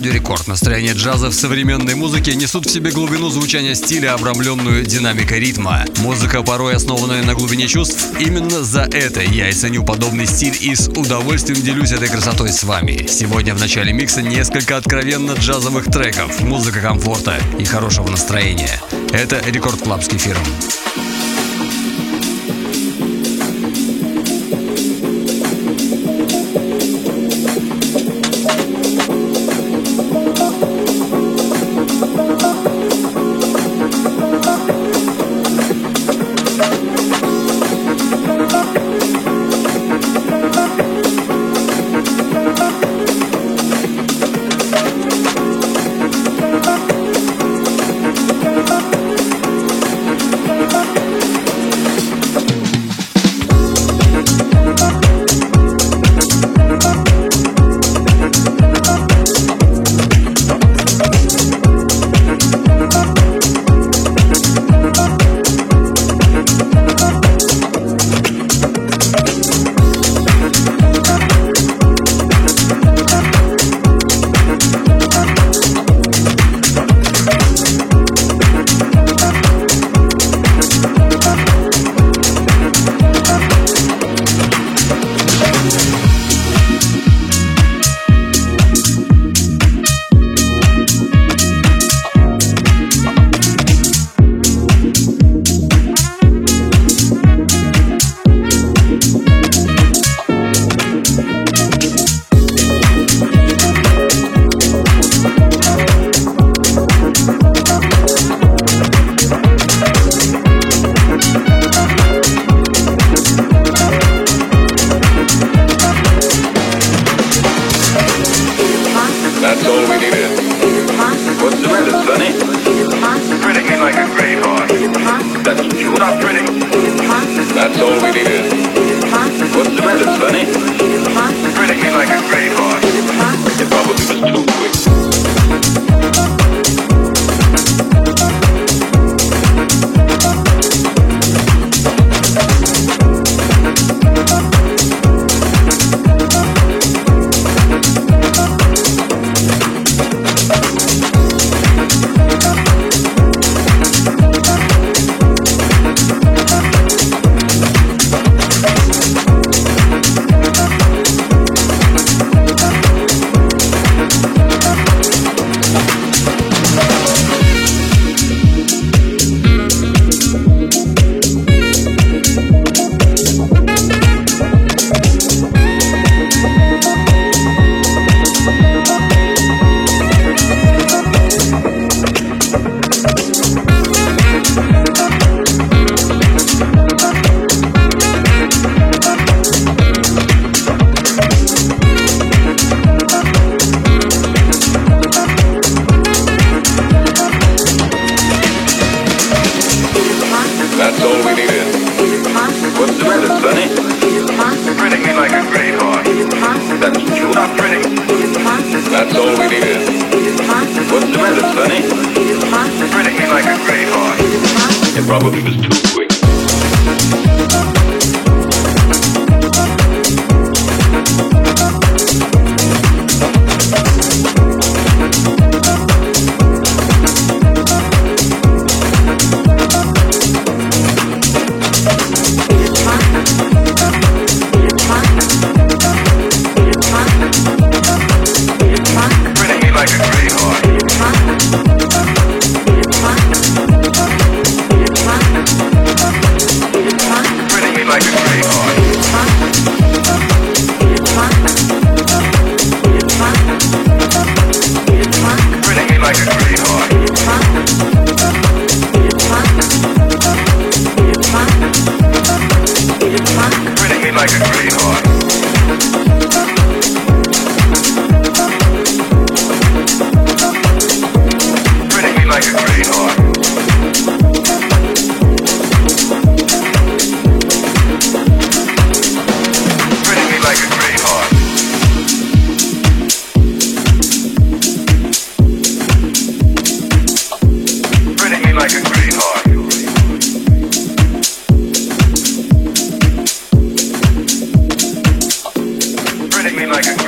Радио Рекорд. Настроение джаза в современной музыке несут в себе глубину звучания стиля, обрамленную динамикой ритма. Музыка, порой основанная на глубине чувств. Именно за это я и ценю подобный стиль и с удовольствием делюсь этой красотой с вами. Сегодня в начале микса несколько откровенно джазовых треков, музыка комфорта и хорошего настроения. Это Record Club с.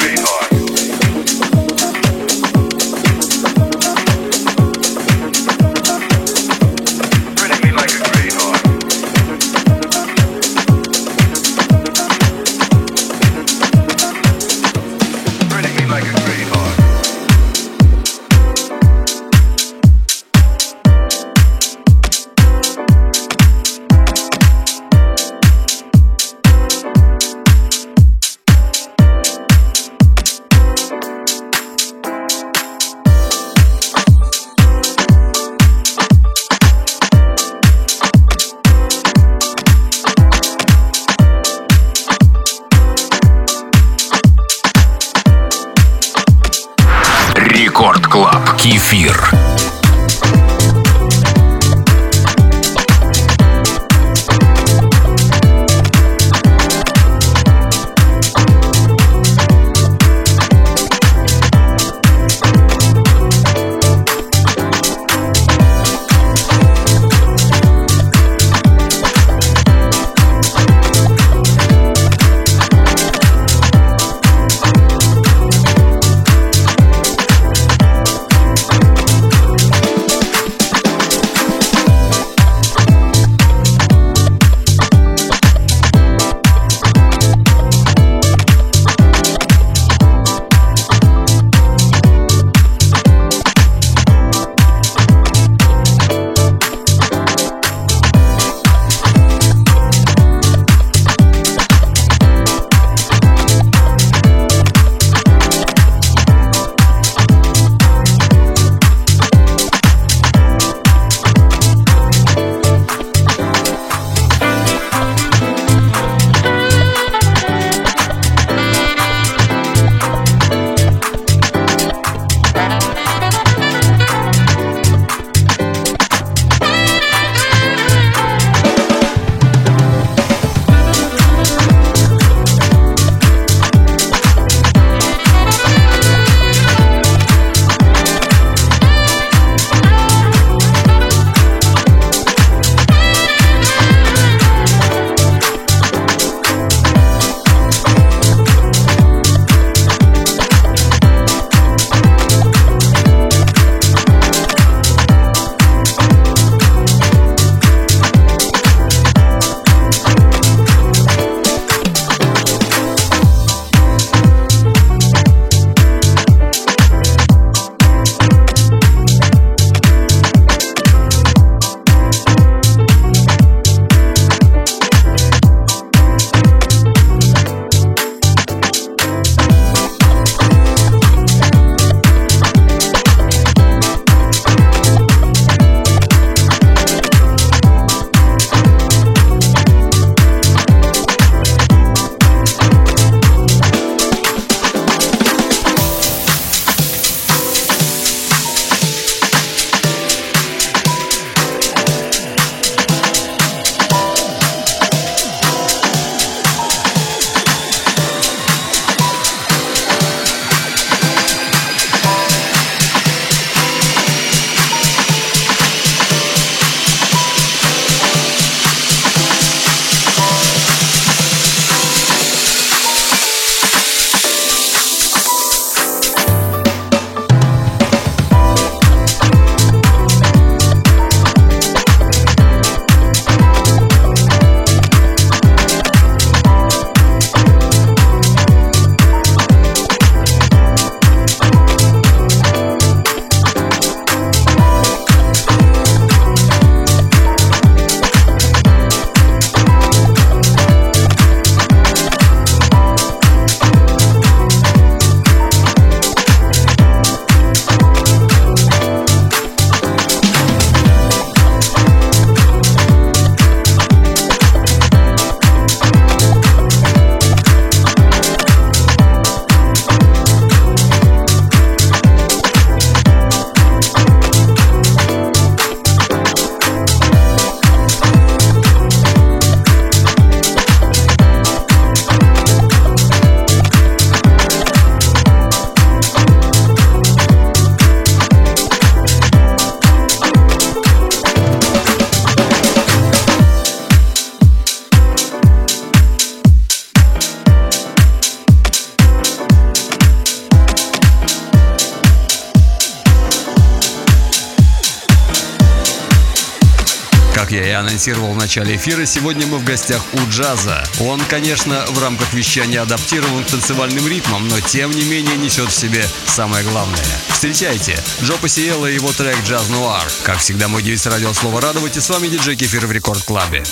sweetheart. Анонсировал в начале эфира, сегодня мы в гостях у джаза. Он, конечно, в рамках вещания адаптирован к танцевальным ритмам, но тем не менее несет в себе самое главное. Встречайте, Джо Пассиелло и его трек «Джаз Нуар». Как всегда, мой девиз радио «Слово радовать» и с вами диджей Кефир в Рекорд Клабе.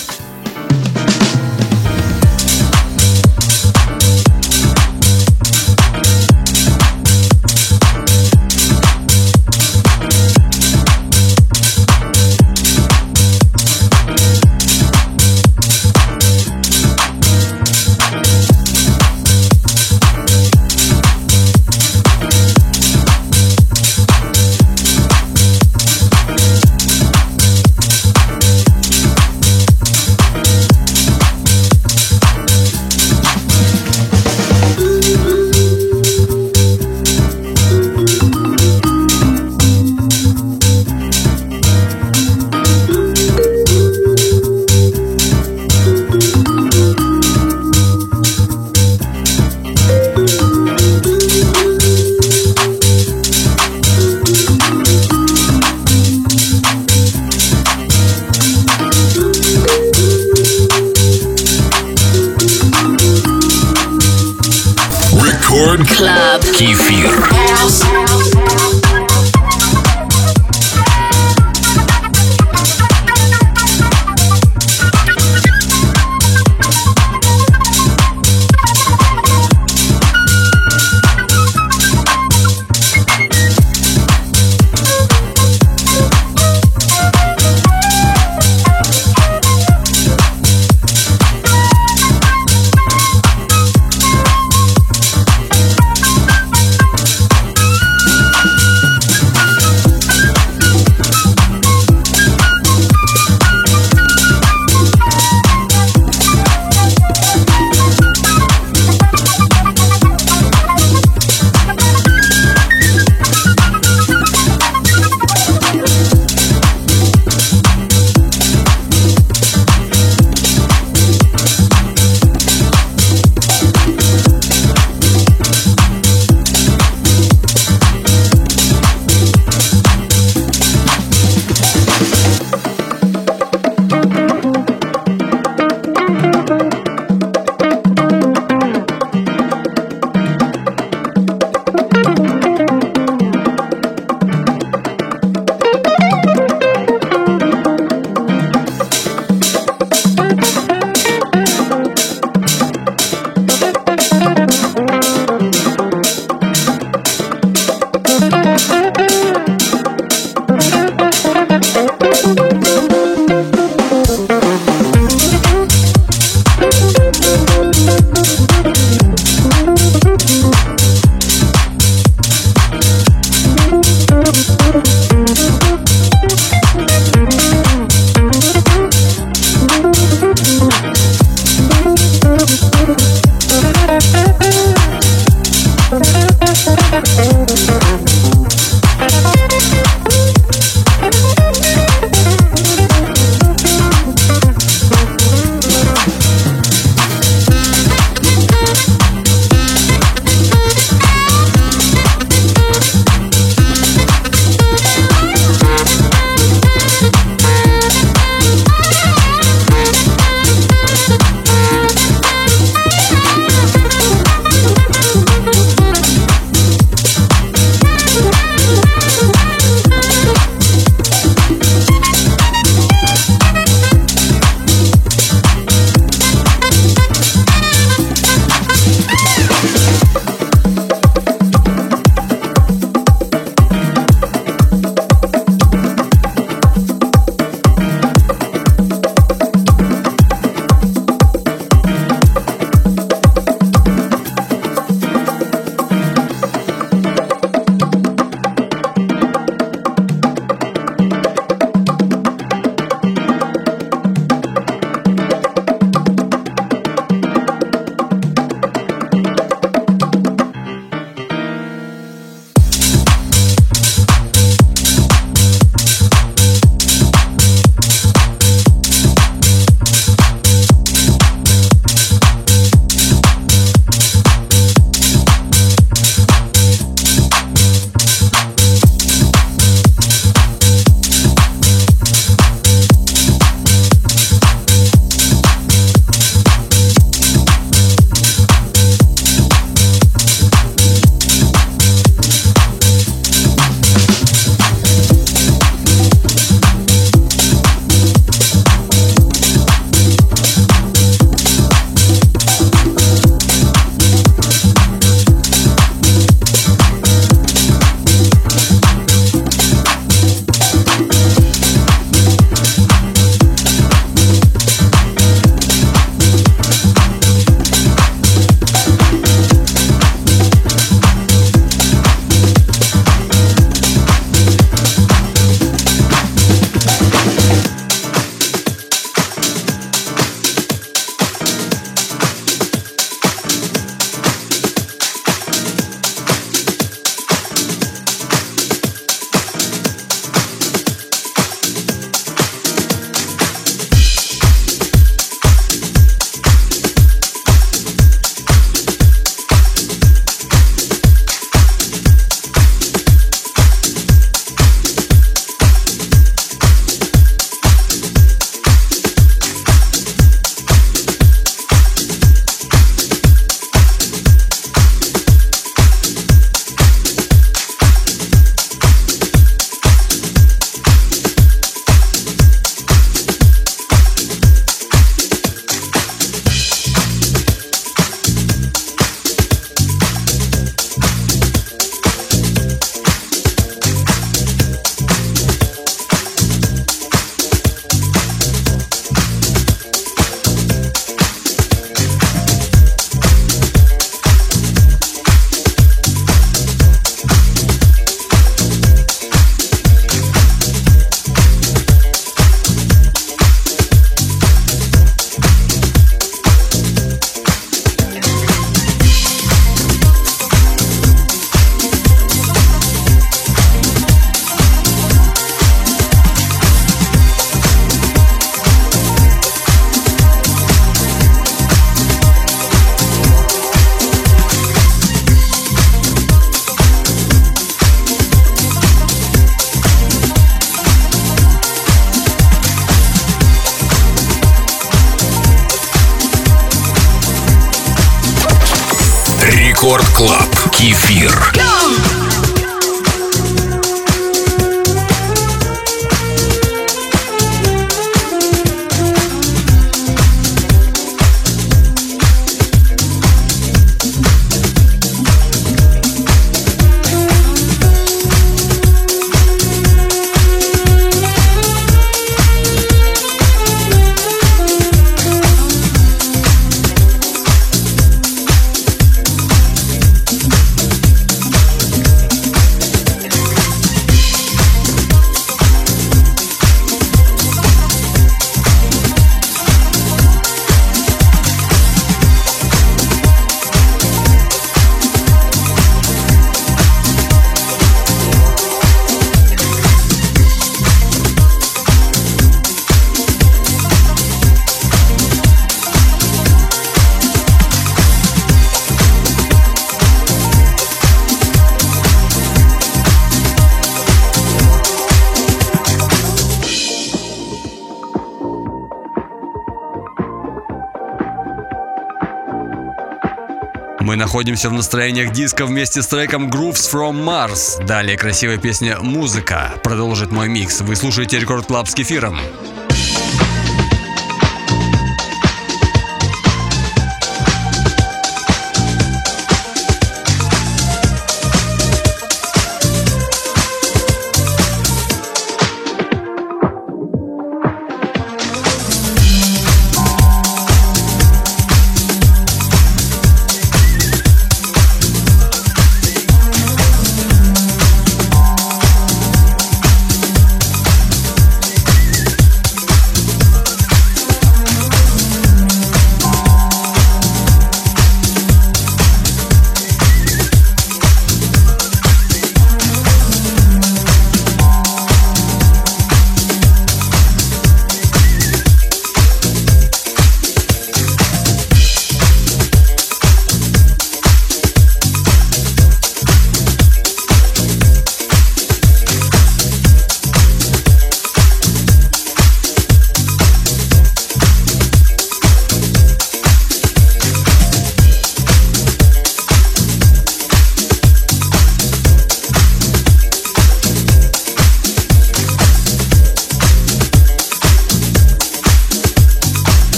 Находимся в настроениях диско вместе с треком Grooves from Mars. Далее красивая песня «Музыка» продолжит мой микс. Вы слушаете Record Club с кефиром.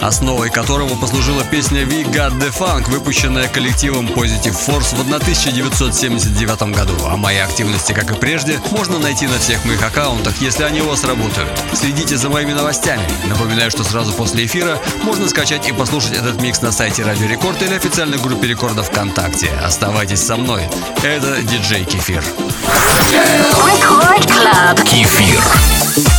Основой которого послужила песня We Got the Funk, выпущенная коллективом Positive Force в 1979 году. А мои активности, как и прежде, можно найти на всех моих аккаунтах, если они у вас работают. Следите за моими новостями. Напоминаю, что сразу после эфира можно скачать и послушать этот микс на сайте Радио Рекорд или официальной группе Рекорда ВКонтакте. Оставайтесь со мной. Это диджей Кефир. Record Club. Кефир.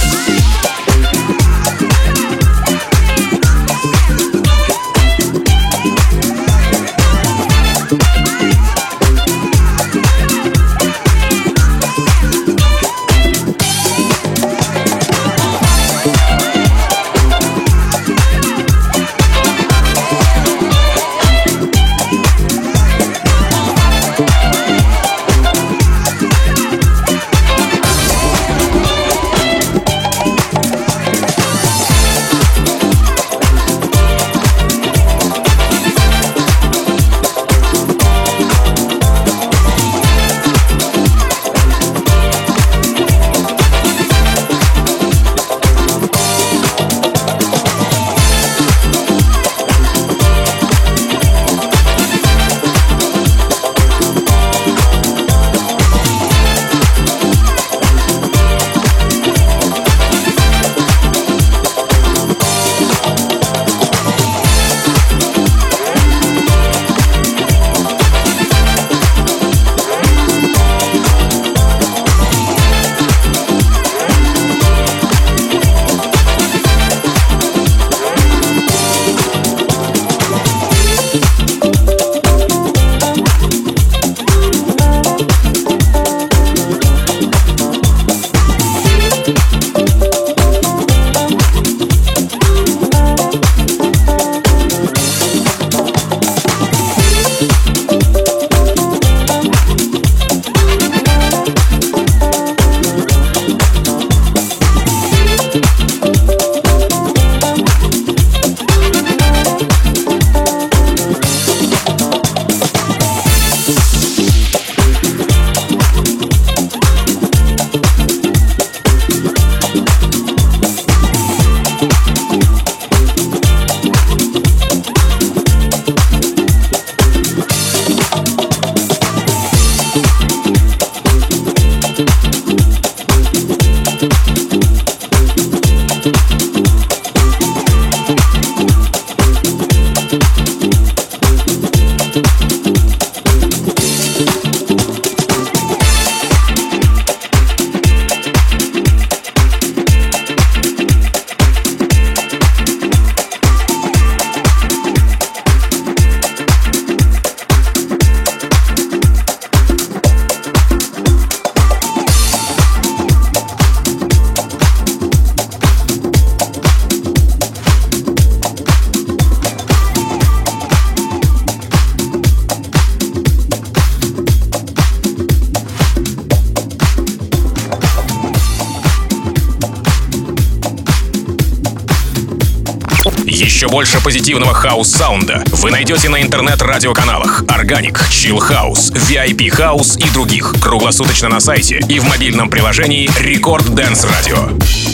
Позитивного хаус-саунда вы найдете на интернет-радиоканалах Organic, Chill House, VIP House и других круглосуточно на сайте и в мобильном приложении Record Dance Radio.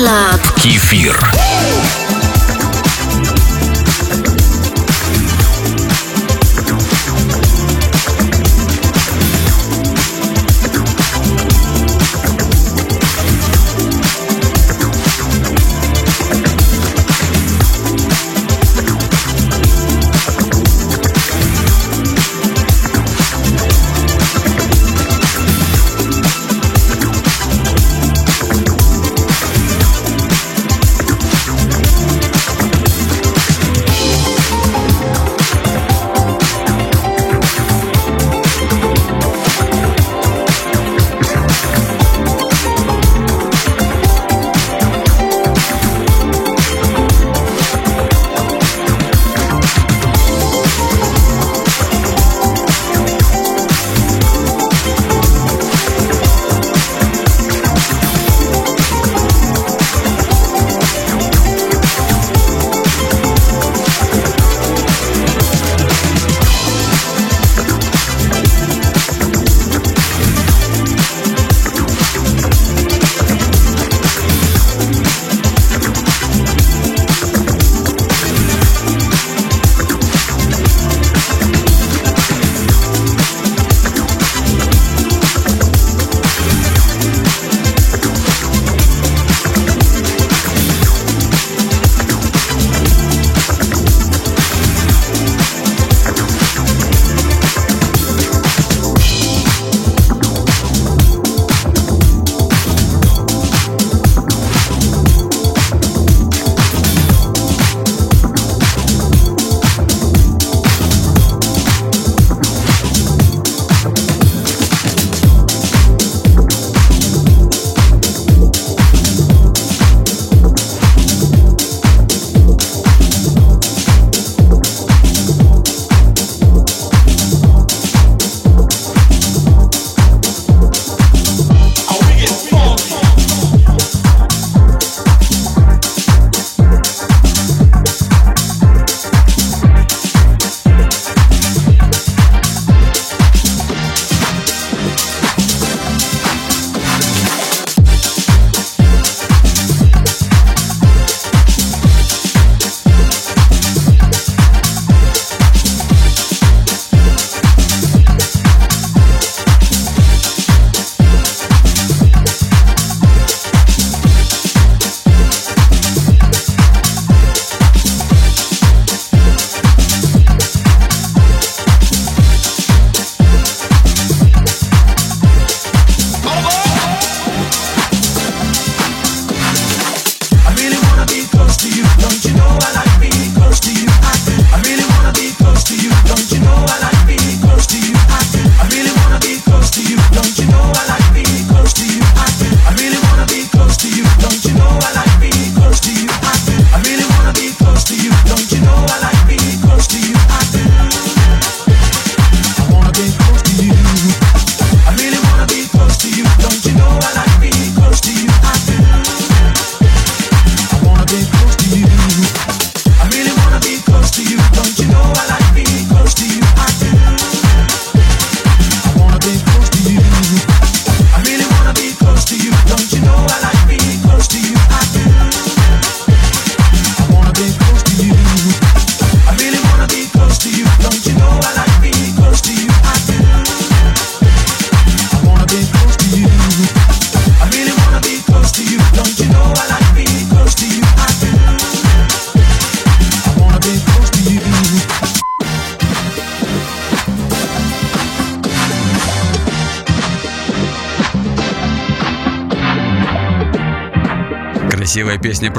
Club. Кефир.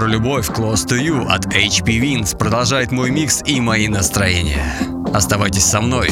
Про любовь Close to You от HP Vince продолжает мой микс и мои настроения. Оставайтесь со мной.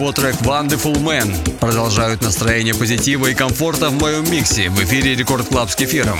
Его трек Wonderful Man продолжают настроение позитива и комфорта в моем миксе в эфире Record Club с кефиром.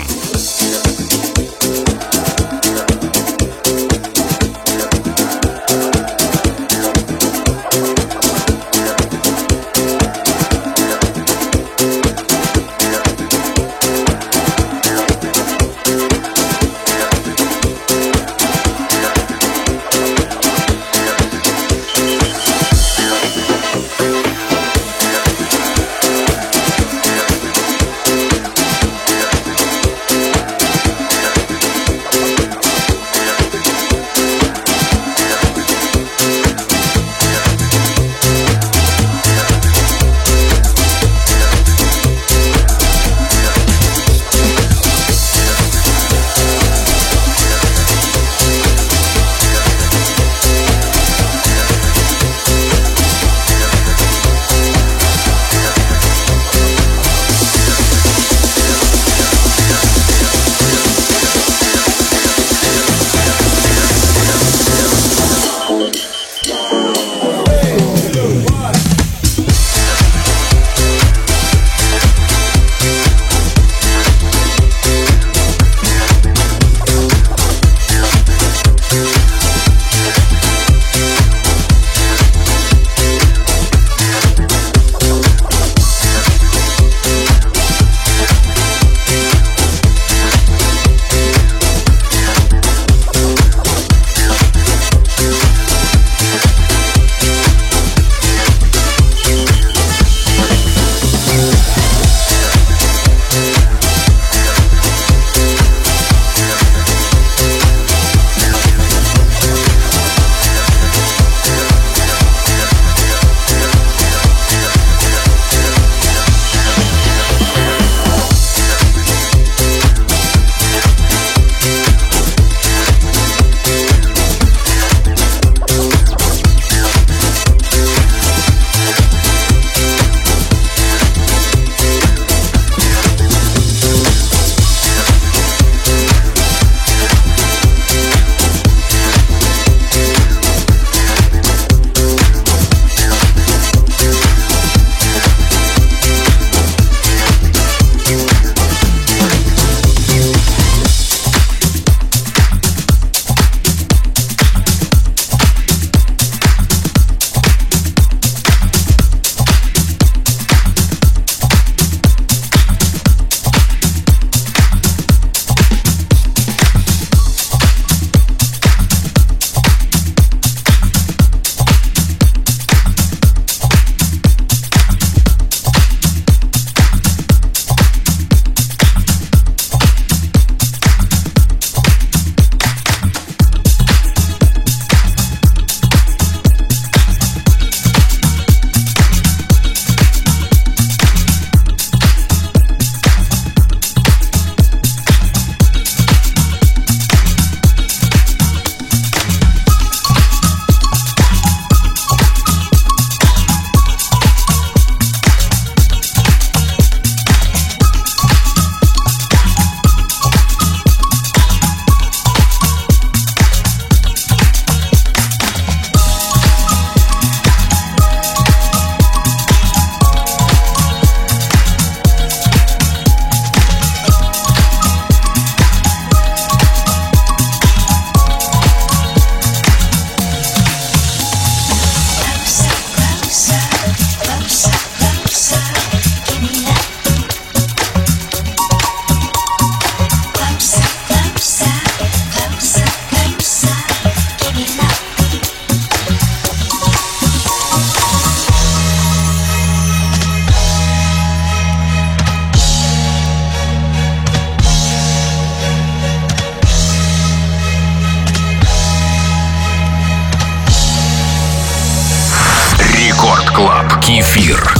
эфир.